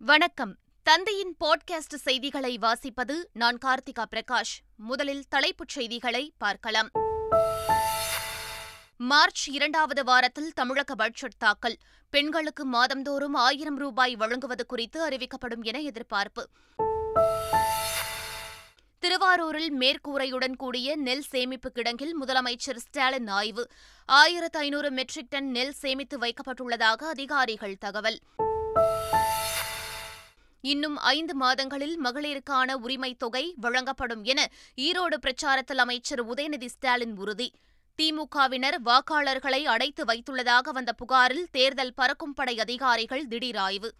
வணக்கம். தந்தையின் பாட்காஸ்ட் செய்திகளை வாசிப்பது நான் கார்த்திகா பிரகாஷ். முதலில் தலைப்புச் செய்திகளை பார்க்கலாம். மார்ச் இரண்டாவது வாரத்தில் தமிழக பட்ஜெட் தாக்கல். பெண்களுக்கு மாதந்தோறும் ஆயிரம் ரூபாய் வழங்குவது குறித்து அறிவிக்கப்படும் என எதிர்பார்ப்பு. திருவாரூரில் மேற்கூரையுடன் கூடிய நெல் சேமிப்பு கிடங்கில் முதலமைச்சர் ஸ்டாலின் ஆய்வு. ஆயிரத்து ஐநூறு மெட்ரிக் டன் நெல் சேமித்து வைக்கப்பட்டுள்ளதாக அதிகாரிகள் தகவல். இன்னும் ஐந்து மாதங்களில் மகளிருக்கான உரிமை தொகை வழங்கப்படும் என ஈரோடு பிரச்சாரத்தில் அமைச்சர் உதயநிதி ஸ்டாலின் உறுதி. திமுகவினர் வாக்காளர்களை அடைத்து வைத்துள்ளதாக வந்த புகாரில் தேர்தல் பறக்கும் படை அதிகாரிகள் திடீர் ஆய்வு.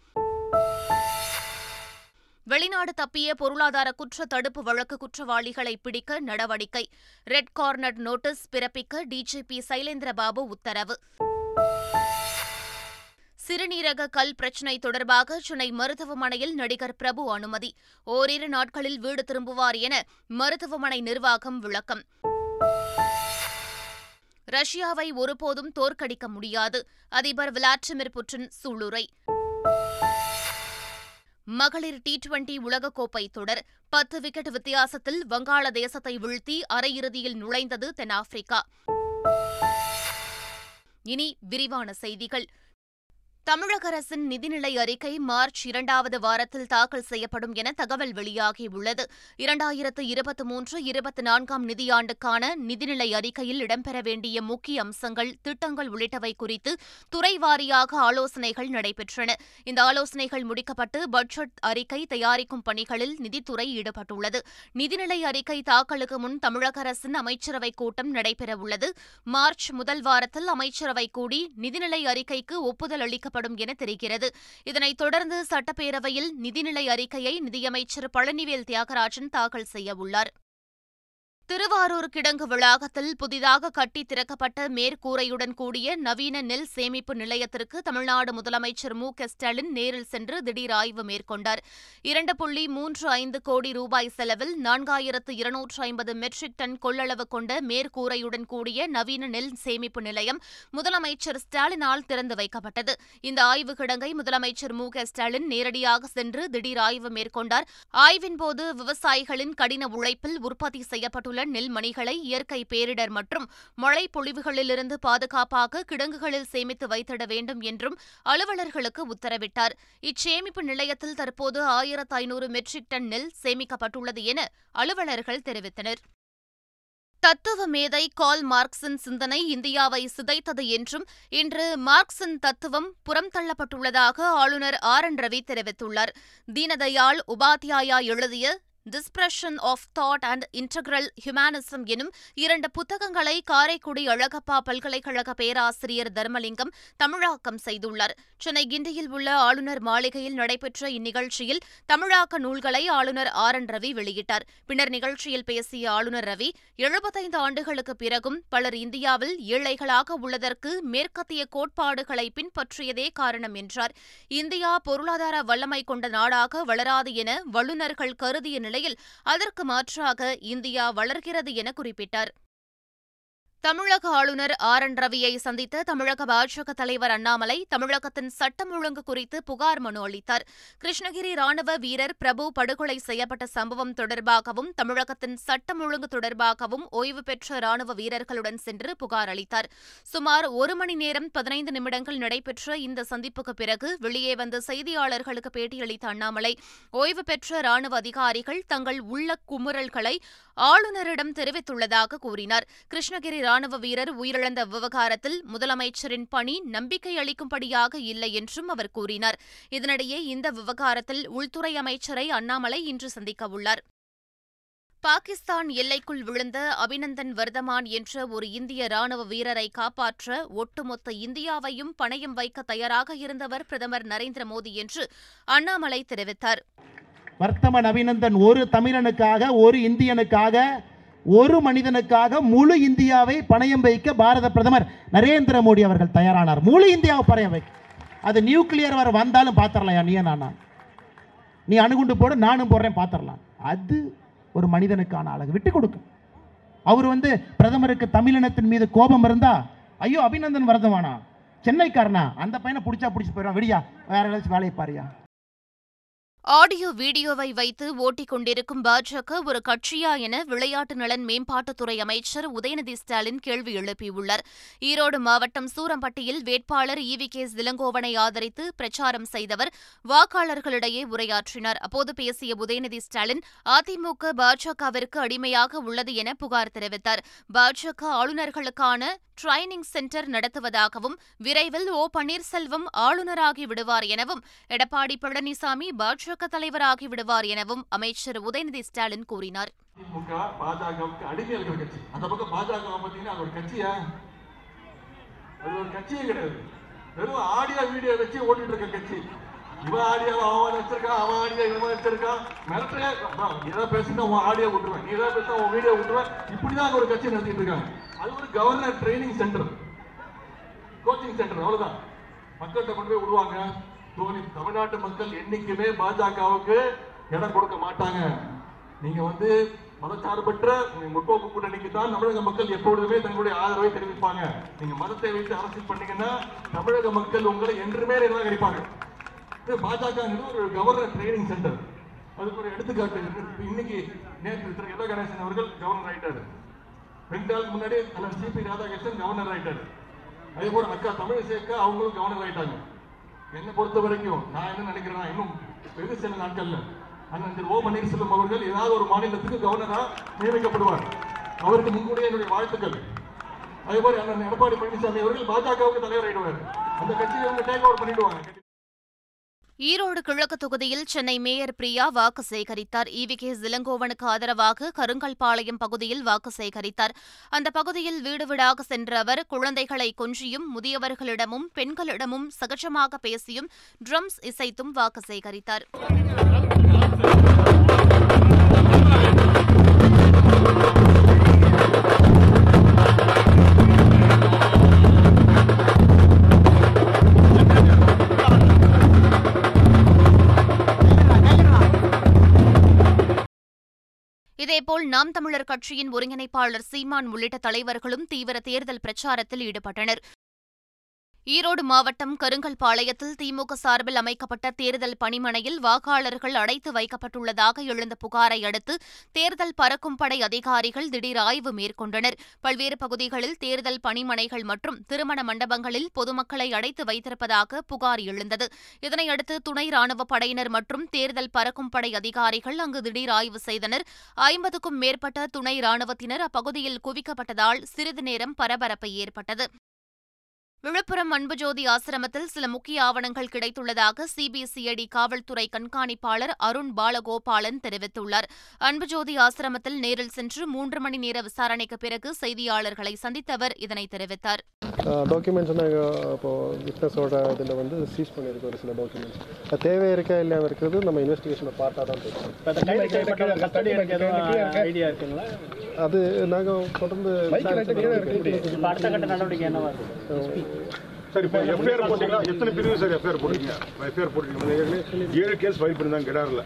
வெளிநாடு தப்பிய பொருளாதார குற்ற தடுப்பு வழக்கு குற்றவாளிகளை பிடிக்க நடவடிக்கை. ரெட் கார்னர் நோட்டீஸ் பிறப்பிக்க டிஜிபி சைலேந்திரபாபு உத்தரவு. சிறுநீரக கல் பிரச்சினை தொடர்பாக சென்னை மருத்துவமனையில் நடிகர் பிரபு அனுமதி. ஓரிரு நாட்களில் வீடு திரும்புவார் என மருத்துவமனை நிர்வாகம் விளக்கம். ரஷ்யாவை ஒருபோதும் தோற்கடிக்க முடியாது. அதிபர் விளாடிமிர் புட்டின் சூளுரை. மகளிர் டி டுவெண்டி உலகக்கோப்பை தொடர். பத்து விக்கெட் வித்தியாசத்தில் வங்காளதேசத்தை வீழ்த்தி அரையிறுதியில் நுழைந்தது தென்னாப்பிரிக்கா. இனி விரிவான செய்திகள். தமிழக அரசின் நிதிநிலை அறிக்கை மார்ச் இரண்டாவது வாரத்தில் தாக்கல் செய்யப்படும் என தகவல் வெளியாகியுள்ளது. இரண்டாயிரத்து இருபத்தி மூன்று இருபத்தி நான்காம் நிதியாண்டுக்கான நிதிநிலை அறிக்கையில் இடம்பெற வேண்டிய முக்கிய அம்சங்கள் திட்டங்கள் உள்ளிட்டவை குறித்து துறை வாரியாக ஆலோசனைகள் நடைபெற்றன. இந்த ஆலோசனைகள் முடிக்கப்பட்டு பட்ஜெட் அறிக்கை தயாரிக்கும் பணிகளில் நிதித்துறை ஈடுபட்டுள்ளது. நிதிநிலை அறிக்கை தாக்கலுக்கு முன் தமிழக அரசின் அமைச்சரவைக் கூட்டம் நடைபெறவுள்ளது. மார்ச் முதல் வாரத்தில் அமைச்சரவை கூடி நிதிநிலை அறிக்கைக்கு ஒப்புதல் அளிக்கப்படும் என தெரிகிறது. இதனைத் தொடர்ந்து சட்டப்பேரவையில் நிதிநிலை அறிக்கையை நிதியமைச்சர் பழனிவேல் தியாகராஜன் தாக்கல் செய்யவுள்ளார் திருவாரூர் கிடங்கு வளாகத்தில் புதிதாக கட்டி திறக்கப்பட்ட மேற்கூரையுடன் கூடிய நவீன நெல் சேமிப்பு நிலையத்திற்கு தமிழ்நாடு முதலமைச்சர் மு க ஸ்டாலின் நேரில் சென்று திடீர் ஆய்வு மேற்கொண்டார். இரண்டு புள்ளி மூன்று ஐந்து கோடி ரூபாய் செலவில் நான்காயிரத்து இருநூற்று ஐம்பது மெட்ரிக் டன் கொள்ளளவு கொண்ட மேற்கூரையுடன் கூடிய நவீன நெல் சேமிப்பு நிலையம் முதலமைச்சர் ஸ்டாலினால் திறந்து வைக்கப்பட்டது. இந்த ஆய்வு கிடங்கை முதலமைச்சர் மு க ஸ்டாலின் நேரடியாக சென்று திடீர் ஆய்வு மேற்கொண்டார். ஆய்வின்போது விவசாயிகளின் கடின உழைப்பில் உற்பத்தி செய்யப்பட்டுள்ள உள்ள நெல் மணிகளை இயற்கை பேரிடர் மற்றும் மழை பொழிவுகளிலிருந்து பாதுகாப்பாக கிடங்குகளில் சேமித்து வைத்திட வேண்டும் என்றும் அலுவலர்களுக்கு உத்தரவிட்டார். இச்சேமிப்பு நிலையத்தில் தற்போது ஆயிரத்து ஐநூறு மெட்ரிக் டன் நெல் சேமிக்கப்பட்டுள்ளது என அலுவலர்கள் தெரிவித்தனர். தத்துவ மேதை கால் மார்க்சின் சிந்தனை இந்தியாவை சிதைத்தது என்றும் இன்று மார்க்சின் தத்துவம் புறம் தள்ளப்பட்டுள்ளதாக ஆளுநர் ஆர் என் ரவி தெரிவித்துள்ளார். தீனதயாள் உபாத்யாயா எழுதிய depression of thought and integral humanism எனும் இரண்டு புத்தகங்களை காரைக்குடி அழகப்பா பல்கலைக்கழக பேராசிரியர் தர்மலிங்கம் தமிழாக்கம் செய்துள்ளார். சென்னை கிண்டியில் உள்ள ஆளுநர் மாளிகையில் நடைபெற்ற இந்நிகழ்ச்சியில் தமிழாக்க நூல்களை ஆளுநர் ஆர். என். ரவி வெளியிட்டார். பின்னர் நிகழ்ச்சியில் பேசிய ஆளுநர் ரவி எழுபத்தைந்து ஆண்டுகளுக்கு பிறகும் பலர் இந்தியாவில் ஏழைகளாக உள்ளதற்கு மேற்கத்திய கோட்பாடுகளை பின்பற்றியதே காரணம் என்றார். இந்தியா பொருளாதார வல்லமை கொண்ட நாடாக வளராது என வல்லுநர்கள் கருதிய நிலை நிலையில் அதற்கு மாற்றாக இந்தியா வளர்கிறது என குறிப்பிட்டார். தமிழக ஆளுநர் ஆர். என். ரவியை சந்தித்த தமிழக பாஜக தலைவர் அண்ணாமலை தமிழகத்தின் சட்டம் ஒழுங்கு குறித்து புகார் மனு அளித்தார். கிருஷ்ணகிரி ராணுவ வீரர் பிரபு படுகொலை செய்யப்பட்ட சம்பவம் தொடர்பாகவும் தமிழகத்தின் சட்டம் ஒழுங்கு தொடர்பாகவும் ஓய்வு பெற்ற ராணுவ வீரர்களுடன் சென்று புகார் அளித்தார். சுமார் ஒரு மணி நேரம் பதினைந்து நிமிடங்கள் நடைபெற்ற இந்த சந்திப்புக்கு பிறகு வெளியே வந்த செய்தியாளர்களுக்கு பேட்டியளித்த அண்ணாமலை ஓய்வு பெற்ற ராணுவ அதிகாரிகள் தங்கள் உள்ள குமுறல்களை ஆளுநரிடம் தெரிவித்துள்ளதாக கூறினார். கிருஷ்ணகிரி ராணுவ வீரர் உயிரிழந்த விவகாரத்தில் முதலமைச்சரின் பணி நம்பிக்கை அளிக்கும்படியாக இல்லை என்றும் அவர் கூறினார். இதனிடையே இந்த விவகாரத்தில் உள்துறை அமைச்சரை அண்ணாமலை இன்று சந்திக்கவுள்ளார் பாகிஸ்தான் எல்லைக்குள் விழுந்த அபிநந்தன் வர்தமான் என்ற ஒரு இந்திய ராணுவ வீரரை காப்பாற்ற ஒட்டுமொத்த இந்தியாவையும் பணயம் வைக்க தயாராக இருந்தவர் பிரதமர் நரேந்திர மோடி என்று அண்ணாமலை தெரிவித்தார். வர்த்தமன் அபிநந்தன் ஒரு தமிழனுக்காக ஒரு இந்தியனுக்காக ஒரு மனிதனுக்காக முழு இந்தியாவை பணயம் வைக்க பாரத பிரதமர் நரேந்திர மோடி அவர்கள் தயாரானார். முழு இந்தியாவை பணயம் வைக்க. அது நியூக்ளியர் வர வந்தாலும் பார்த்துடலாம் நீ நான் நீ அணுகுண்டு போடு நானும் போடுறேன் பார்த்துடலாம். அது ஒரு மனிதனுக்கான அழகு. விட்டு கொடுக்கும் அவர் வந்து பிரதமருக்கு தமிழினத்தின் மீது கோபம் இருந்தா ஐயோ அபிநந்தன் வரதுவானா? சென்னைக்காரனா? அந்த பையனை பிடிச்சா பிடிச்சி போயிடும் விடியா வேற ஏதாச்சும் வேலையை பாரியா? ஆடியோ வீடியோவை வைத்து ஓட்டிக் கொண்டிருக்கும் பாஜக ஒரு கட்சியா என விளையாட்டு நலன் மேம்பாட்டுத்துறை அமைச்சர் உதயநிதி ஸ்டாலின் கேள்வி எழுப்பியுள்ளார். ஈரோடு மாவட்டம் சூரம்பட்டியில் வேட்பாளர் ஈவி கே இளங்கோவனை ஆதரித்து பிரச்சாரம் செய்தவர் வாக்காளர்களிடையே உரையாற்றினார். அப்போது பேசிய உதயநிதி ஸ்டாலின் அதிமுக பாஜகவிற்கு அடிமையாக உள்ளது என புகார் தெரிவித்தார். பாஜக ஆளுநர்களுக்கான ட்ரைனிங் சென்டர் நடத்துவதாகவும் விரைவில் ஓ பன்னீர்செல்வம் ஆளுநராகி விடுவார் எனவும் எடப்பாடி பழனிசாமி பாஜக தலைவராகி விடுவார் எனவும் அமைச்சர் உதயநிதி ஸ்டாலின் கூறினார். திமுக பாஜகவுக்கு அடிமை இருக்கிற கட்சி. அந்த பக்கம் பாஜக பார்த்தீங்கன்னா அது ஒரு கட்சியா? அது ஒரு கட்சியே கிடையாது. வெறும் ஆடியோ வீடியோ வச்சு ஓட்டிட்டு இருக்க கட்சி. இவன் ஆடியோ அவன் வச்சிருக்கா அவன் ஆடியோ இவன் வச்சிருக்கா? மிரட்டலே நீ ஏதாவது பேசினா உன் ஆடியோ விட்டுருவேன் நீ ஏதாவது பேசினா உன் வீடியோ விட்டுருவேன் இப்படிதான் ஒரு கட்சி நடத்திட்டு இருக்காங்க. அது ஒரு governor training centre coaching centre அவ்வளவுதான். மக்கள்கிட்ட கொண்டு போய் விடுவாங்க. தோழி தமிழ்நாட்டு மக்கள் என்னைக்குமே பாஜகவுக்கு இடம் கொடுக்க மாட்டாங்க. நீங்க வந்து மதச்சார்பற்ற முற்போக்கு கூட்டணிக்கு தான் தமிழக மக்கள் எப்பொழுதுமே தங்களுடைய ஆதரவை தெரிவிப்பாங்க. நீங்க மதத்தை வைத்து அரசியல் பண்ணீங்கன்னா தமிழக மக்கள் உங்களை என்றுமே நிராகரிப்பாங்க இது பாஜக ஒரு கவர்னர் ட்ரைனிங் சென்டர் அதுக்கு ஒரு எடுத்துக்காட்டு. இன்னைக்கு நேற்று திரு எல்ல கணேசன் அவர்கள் கவர்னர் ஆயிட்டாரு. ரெண்டு நாள் முன்னாடி அண்ணன் சிபி ராதாகிருஷ்ணன் கவர்னர் ஆயிட்டாரு. அதே போல அக்கா தமிழிசைக்கா அவங்களும் கவர்னர் ஆயிட்டாங்க. என்னை பொறுத்த வரைக்கும் நான் என்ன நினைக்கிறேன்னா இன்னும் வெகு சில நாட்கள்ல அண்ணன் திரு ஓ பன்னீர்செல்வம் அவர்கள் ஏதாவது ஒரு மாநிலத்துக்கு கவர்னரா நியமிக்கப்படுவார். அவருக்கு முன்கூடிய என்னுடைய வாழ்த்துக்கள். அதே மாதிரி அண்ணன் எடப்பாடி பழனிசாமி அவர்கள் பாஜகவுக்கு தலைவர் ஆயிடுவார் அந்த கட்சியை அவங்க டேக் ஓவர் பண்ணிடுவாங்க. ஈரோடு கிழக்கு தொகுதியில் சென்னை மேயர் பிரியா வாக்கு சேகரித்தார். ஈவிகே இளங்கோவனுக்கு ஆதரவாக கருங்கல்பாளையம் பகுதியில் வாக்கு சேகரித்தார். அந்த பகுதியில் வீடு வீடாக சென்ற அவர் குழந்தைகளை கொன்றியும் முதியவர்களிடமும் பெண்களிடமும் சகஜமாக பேசியும் ட்ரம்ஸ் இசைத்தும் வாக்கு சேகரித்தார். நாம் தமிழர் கட்சியின் ஒருங்கிணைப்பாளர் சீமான் உள்ளிட்ட தலைவர்களும் தீவிர தேர்தல் பிரச்சாரத்தில் ஈடுபட்டனர். ஈரோடு மாவட்டம் கருங்கல்பாளையத்தில் திமுக சார்பில் அமைக்கப்பட்ட தேர்தல் பணிமனையில் வாக்காளர்கள் அடைத்து வைக்கப்பட்டுள்ளதாக எழுந்த புகாரை அடுத்து தேர்தல் பறக்கும் படை அதிகாரிகள் திடீர் ஆய்வு மேற்கொண்டனர். பல்வேறு பகுதிகளில் தேர்தல் பணிமனைகள் மற்றும் திருமண மண்டபங்களில் பொதுமக்களை அடைத்து வைத்திருப்பதாக புகார் எழுந்தது. இதனையடுத்து துணை ராணுவப் படையினர் மற்றும் தேர்தல் பறக்கும் படை அதிகாரிகள் அங்கு திடீர் ஆய்வு செய்தனர். ஐம்பதுக்கும் மேற்பட்ட துணை ராணுவத்தினர் அப்பகுதியில் குவிக்கப்பட்டதால் சிறிது நேரம் பரபரப்பு ஏற்பட்டது. விழுப்புரம் அன்புஜோதி ஆசிரமத்தில் சில முக்கிய ஆவணங்கள் கிடைத்துள்ளதாக சிபிசிஐடி காவல்துறை கண்காணிப்பாளர் அருண் பாலகோபாலன் தெரிவித்துள்ளார். அன்புஜோதி ஆசிரமத்தில் நேரில் சென்று மூன்று மணி நேர விசாரணைக்கு பிறகு செய்தியாளர்களை சந்தித்த அவர் இதனை தெரிவித்தார். டாக்குமெண்ட்ஸ் நாங்கள் இப்போது பிஸ்னஸோட இதில் வந்து சீஸ் பண்ணியிருக்கோம் ஒரு சில டாக்குமெண்ட்ஸ் தேவை இருக்கா இல்லையா இருக்கிறது நம்ம இன்வெஸ்டிகேஷனை பார்ட்டாக தான் தெரியும். ஐடியா இருக்குங்களா? அது நாங்கள் தொடர்ந்து சார் இப்போ எஃப்ஐஆர் போட்டீங்களா? எத்தனை பிரிவு சார் எஃப்ஐஆர் போட்டீங்க? எஃப்ஐஆர் போட்டீங்க. ஏற்கனவே ஏழு கேஸ் ஃபைல் பண்ணிருந்தாங்க கிடாரில்.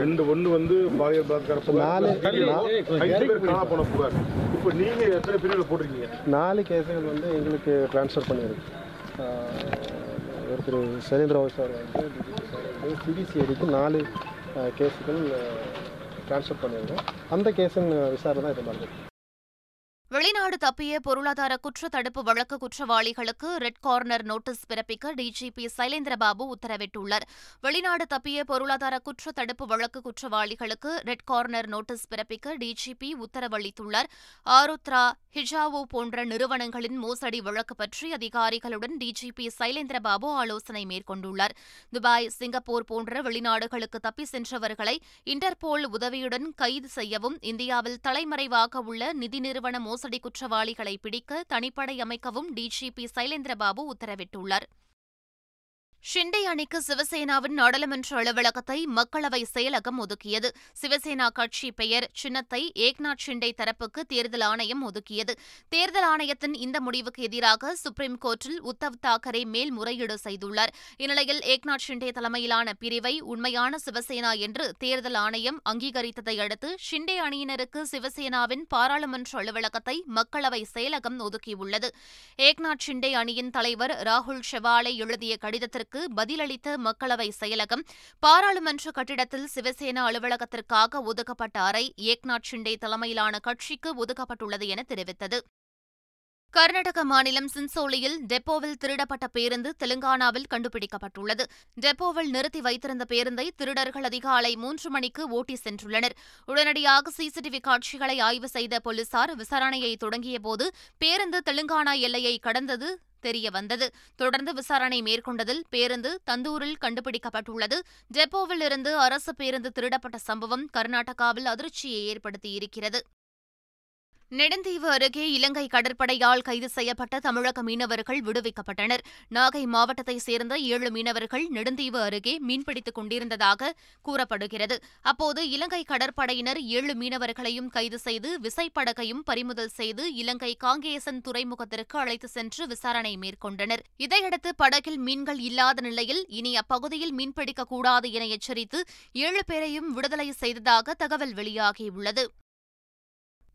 ரெண்டு ஒன்று வந்து பாலியல் பலாத்கார ஐந்து பேர் காணா போன புகார் இப்போ நீங்கள் எத்தனை பிரிவில் போட்டிருக்கீங்க? நாலு கேஸுகள் வந்து எங்களுக்கு ட்ரான்ஸ்ஃபர் பண்ணியிருக்கு ஒருத்தர் சைலேந்திர சார் வந்து டிஜிபி சார் வந்து சிபிசிஐடிக்கு நாலு கேஸுகள் ட்ரான்ஸ்ஃபர் பண்ணியிருக்கோம் அந்த கேஸின் விசாரணை தான் இது மாதிரி வெளிநாடு தப்பிய பொருளாதார குற்ற தடுப்பு வழக்கு குற்றவாளிகளுக்கு ரெட் கார்னர் நோட்டீஸ் பிறப்பிக்க டிஜிபி சைலேந்திரபாபு உத்தரவிட்டுள்ளார். வெளிநாடு தப்பிய பொருளாதார குற்ற தடுப்பு வழக்கு குற்றவாளிகளுக்கு ரெட் கார்னர் நோட்டீஸ் பிறப்பிக்க டிஜிபி உத்தரவளித்துள்ளார். ஆருத்ரா ஹிஜாவோ போன்ற நிறுவனங்களின் மோசடி வழக்கு பற்றி அதிகாரிகளுடன் டிஜிபி சைலேந்திரபாபு ஆலோசனை மேற்கொண்டுள்ளார். துபாய் சிங்கப்பூர் போன்ற வெளிநாடுகளுக்கு தப்பி சென்றவர்களை இன்டர்போல் உதவியுடன் கைது செய்யவும் இந்தியாவில் தலைமறைவாக உள்ள நிதி நிறுவன மோசடி குற்றவாளிகளை பிடிக்க தனிப்படை அமைக்கவும் டிஜிபி சைலேந்திரபாபு உத்தரவிட்டுள்ளார். ஷிண்டே அணிக்கு சிவசேனாவின் நாடாளுமன்ற அலுவலகத்தை மக்களவை செயலகம் ஒதுக்கியது. சிவசேனா கட்சி பெயர் சின்னத்தை ஏக்நாத் ஷிண்டே தரப்புக்கு தேர்தல் ஆணையம் ஒதுக்கியது. தேர்தல் ஆணையத்தின் இந்த முடிவுக்கு எதிராக சுப்ரீம் கோர்ட்டில் உத்தவ் தாக்கரே மேல்முறையீடு செய்துள்ளார். இந்நிலையில் ஏக்நாத் ஷிண்டே தலைமையிலான பிரிவை உண்மையான சிவசேனா என்று தேர்தல் ஆணையம் அங்கீகரித்ததை அடுத்து ஷிண்டே அணியினருக்கு சிவசேனாவின் பாராளுமன்ற அலுவலகத்தை மக்களவை செயலகம் ஒதுக்கியுள்ளது. ஏக்நாத் ஷிண்டே அணியின் தலைவர் ராகுல் ஷெவாலே எழுதிய கடிதத்திற்கு விமர்சனத்திற்கு பதிலளித்த மக்களவை செயலகம் பாராளுமன்ற கட்டிடத்தில் சிவசேனா அலுவலகத்திற்காக ஒதுக்கப்பட்ட அறை ஏக்நாத் ஷிண்டே தலைமையிலான கட்சிக்கு ஒதுக்கப்பட்டுள்ளது என தெரிவித்தது. கர்நாடக மாநிலம் சின்சோலியில் டெப்போவில் திருடப்பட்ட பேருந்து தெலுங்கானாவில் கண்டுபிடிக்கப்பட்டுள்ளது. டெப்போவில் நிறுத்தி வைத்திருந்த பேருந்தை திருடர்கள் அதிகாலை மூன்று மணிக்கு ஓட்டி சென்றுள்ளனர். உடனடியாக சிசிடிவி காட்சிகளை ஆய்வு செய்த போலீசார் விசாரணையை தொடங்கியபோது பேருந்து தெலுங்கானா எல்லையை கடந்தது தெரிய வந்தது. தொடர்ந்து விசாரணை மேற்கொண்டதில் பேருந்து தந்தூரில் கண்டுபிடிக்கப்பட்டுள்ளது. டெப்போவில் இருந்து அரசு பேருந்து திருடப்பட்ட சம்பவம் கர்நாடகாவில் அதிர்ச்சியை ஏற்படுத்தியிருக்கிறது. நெடுந்தீவு அருகே இலங்கை கடற்படையால் கைது செய்யப்பட்ட தமிழக மீனவர்கள் விடுவிக்கப்பட்டனர். நாகை மாவட்டத்தைச் சேர்ந்த ஏழு மீனவர்கள் நெடுந்தீவு அருகே மீன்பிடித்துக் கொண்டிருந்ததாக கூறப்படுகிறது. அப்போது இலங்கை கடற்படையினர் ஏழு மீனவர்களையும் கைது செய்து விசைப்படகையும் பறிமுதல் செய்து இலங்கை காங்கேசன் துறைமுகத்திற்கு அழைத்து சென்று விசாரணை மேற்கொண்டனர். இதையடுத்து படகில் மீன்கள் இல்லாத நிலையில் இனி அப்பகுதியில் மீன்பிடிக்கக்கூடாது என எச்சரித்து ஏழு பேரையும் விடுதலை செய்ததாக தகவல் வெளியாகியுள்ளது.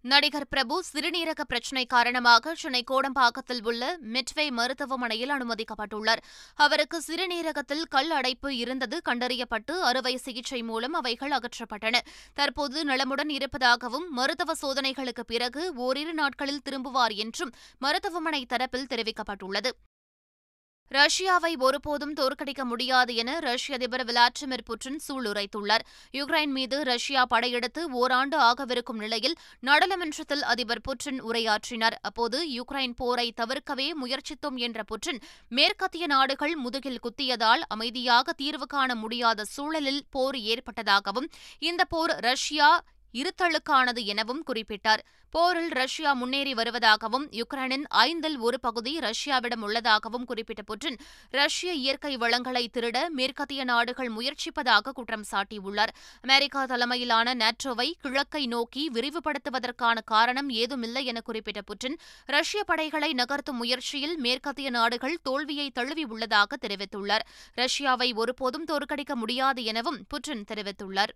நடிகர் பிரபு சிறுநீரக பிரச்சினை காரணமாக சென்னை கோடம்பாக்கத்தில் உள்ள மெட்வே மருத்துவமனையில் அனுமதிக்கப்பட்டுள்ளார். அவருக்கு சிறுநீரகத்தில் கல் அடைப்பு இருந்தது. கண்டறியப்பட்டு அறுவை சிகிச்சை மூலம் அவைகள் அகற்றப்பட்டன. தற்போது நலமுடன் இருப்பதாகவும் மருத்துவ சோதனைகளுக்கு பிறகு ஓரிரு நாட்களில் திரும்புவார் என்றும் மருத்துவமனை தரப்பில் தெரிவிக்கப்பட்டுள்ளது. ரஷ்யாவை ஒருபோதும் தோற்கடிக்க முடியாது என ரஷ்ய அதிபர் விளாடிமிர் புட்டின் சூளுரைத்துள்ளார். யுக்ரைன் மீது ரஷ்யா படையெடுத்து ஓராண்டு ஆகவிருக்கும் நிலையில் நாடாளுமன்றத்தில் அதிபர் புட்டின் உரையாற்றினார். அப்போது யுக்ரைன் போரை தவிர்க்கவே முயற்சித்தோம் என்ற புட்டின் மேற்கத்திய நாடுகள் முதுகில் குத்தியதால் அமைதியாக தீர்வு காண முடியாத சூழலில் போர் ஏற்பட்டதாகவும் இந்த போர் ரஷ்யா இருத்தலுக்கானது எனவும் குறிப்பிட்டார். போரில் ரஷ்யா முன்னேறி வருவதாகவும் யுக்ரைனின் ஐந்தில் ஒரு பகுதி ரஷ்யாவிடம் உள்ளதாகவும் குறிப்பிட்ட புட்டின் ரஷ்ய இயற்கை வளங்களை திருட மேற்கத்திய நாடுகள் முயற்சிப்பதாக குற்றம் சாட்டியுள்ளார். அமெரிக்கா தலைமையிலான நேட்டோவை கிழக்கை நோக்கி விரிவுபடுத்துவதற்கான காரணம் ஏதுமில்லை என குறிப்பிட்ட புட்டின் ரஷ்ய படைகளை நகர்த்தும் முயற்சியில் மேற்கத்திய நாடுகள் தோல்வியை தழுவியுள்ளதாக தெரிவித்துள்ளார். ரஷ்யாவை ஒருபோதும் தோற்கடிக்க முடியாது எனவும் புட்டின் தெரிவித்துள்ளார்.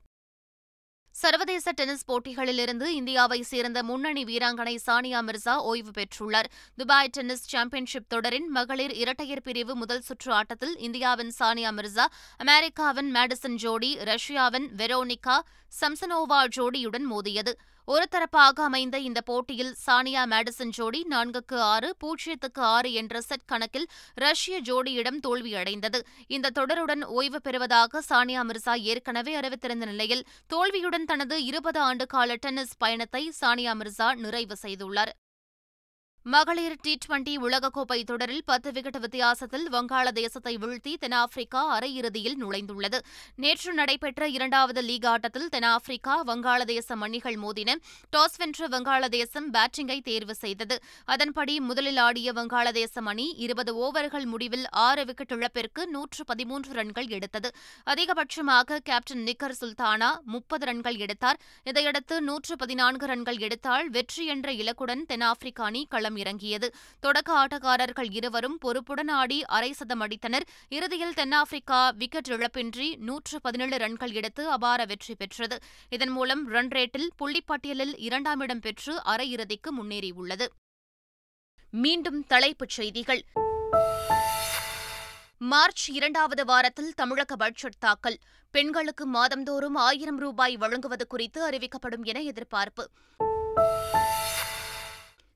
சர்வதேச டென்னிஸ் போட்டிகளிலிருந்து இந்தியாவை சேர்ந்த முன்னணி வீராங்கனை சானியா மிர்சா ஓய்வு பெற்றுள்ளார். துபாய் டென்னிஸ் சாம்பியன்ஷிப் தொடரின் மகளிர் இரட்டையர் பிரிவு முதல் சுற்று ஆட்டத்தில் இந்தியாவின் சானியா மிர்சா அமெரிக்காவின் மேடிசன் ஜோடி ரஷ்யாவின் வெரோனிகா சம்சனோவா ஜோடியுடன் மோதியது. ஒருதரப்பாக அமைந்த இந்த போட்டியில் சானியா மேடிசன் ஜோடி நான்குக்கு ஆறு பூஜ்ஜியத்துக்கு ஆறு என்ற செட் கணக்கில் ரஷ்ய ஜோடியிடம் தோல்வியடைந்தது. இந்த தொடருடன் ஓய்வு பெறுவதாக சானியா மிர்சா ஏற்கனவே அறிவித்திருந்த நிலையில் தோல்வியுடன் தனது இருபது ஆண்டு கால டென்னிஸ் பயணத்தை சானியா மிர்சா நிறைவு செய்துள்ளார். மகளிர் டி டுவெண்டி உலகக்கோப்பை தொடரில் பத்து விக்கெட் வித்தியாசத்தில் வங்காளதேசத்தை வீழ்த்தி தென்னாப்பிரிக்கா அரையிறுதியில் நுழைந்துள்ளது. நேற்று நடைபெற்ற இரண்டாவது லீக் ஆட்டத்தில் தென்னாப்பிரிக்கா வங்காளதேச அணிகள் மோதின டாஸ் வென்ற வங்காளதேசம் பேட்டிங்கை தேர்வு செய்தது. அதன்படி முதலில் ஆடிய வங்காளதேசம் அணி இருபது ஓவர்கள் முடிவில் ஆறு விக்கெட் இழப்பிற்கு நூற்று பதிமூன்று ரன்கள் எடுத்தது. அதிகபட்சமாக கேப்டன் நிக்கர் சுல்தானா முப்பது ரன்கள் எடுத்தார். இதையடுத்து நூற்று பதினான்கு ரன்கள் எடுத்தால் வெற்றி என்ற இலக்குடன் தென்னாப்பிரிக்கா அணி களம் இறங்கியது. தொடக்க ஆட்டக்காரர்கள் இருவரும் பொறுப்புடன் ஆடி அரை சதம் அடித்தனர். இறுதியில் தென்னாப்பிரிக்கா விக்கெட் இழப்பின்றி நூற்று பதினேழு ரன்கள் எடுத்து அபார வெற்றி பெற்றது. இதன் மூலம் ரன் ரேட்டில் புள்ளிப்பட்டியலில் இரண்டாம் இடம் பெற்று அரையிறுதிக்கு முன்னேறியுள்ளது. மீண்டும் தலைப்புச் செய்திகள். மார்ச் இரண்டாவது வாரத்தில் தமிழக பட்ஜெட் தாக்கல். பெண்களுக்கு மாதந்தோறும் ஆயிரம் ரூபாய் வழங்குவது குறித்து அறிவிக்கப்படும் என எதிர்பார்ப்பு.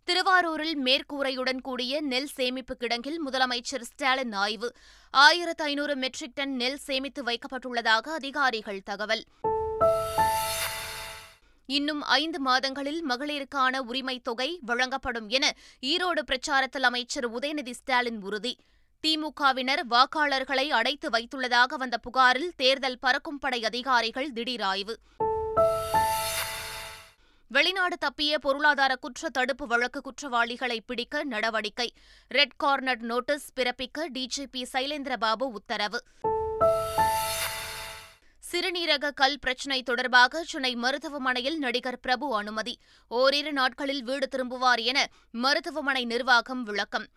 திருவாரூரில் மேற்கூரையுடன் கூடிய நெல் சேமிப்பு கிடங்கில் முதலமைச்சர் ஸ்டாலின் ஆய்வு. ஆயிரத்து ஐநூறு மெட்ரிக் டன் நெல் சேமித்து வைக்கப்பட்டுள்ளதாக அதிகாரிகள் தகவல். இன்னும் ஐந்து மாதங்களில் மகளிருக்கான உரிமைத் தொகை வழங்கப்படும் என ஈரோடு பிரச்சாரத்தில் அமைச்சர் உதயநிதி ஸ்டாலின் உறுதி. திமுகவினர் வாக்காளர்களை அடைத்து வைத்துள்ளதாக வந்த புகாரில் தேர்தல் பறக்கும் படை அதிகாரிகள் திடீர் ஆய்வு. வெளிநாடு தப்பிய பொருளாதார குற்ற தடுப்பு வழக்கு குற்றவாளிகளை பிடிக்க நடவடிக்கை. ரெட் கார்னர் நோட்டீஸ் பிறப்பிக்க டிஜிபி சைலேந்திரபாபு உத்தரவு. சிறுநீரக கல் பிரச்சினை தொடர்பாக சென்னை மருத்துவமனையில் நடிகர் பிரபு அனுமதி. ஓரிரு நாட்களில் வீடு திரும்புவார் என மருத்துவமனை நிர்வாகம் விளக்கம்.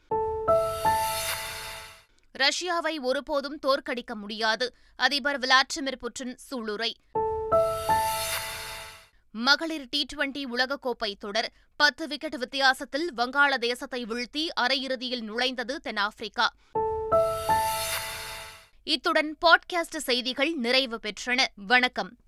ரஷ்யாவை ஒருபோதும் தோற்கடிக்க முடியாது. அதிபர் விளாடிமிர் புட்டின் சூளுரை. மகளிர் டி டுவெண்டி உலகக்கோப்பை தொடர் பத்து விக்கெட் வித்தியாசத்தில் வங்காளதேசத்தை வீழ்த்தி அரையிறுதியில் நுழைந்தது தென்னாப்பிரிக்கா. இத்துடன் பாட்காஸ்ட் செய்திகள் நிறைவு பெற்றன. வணக்கம்.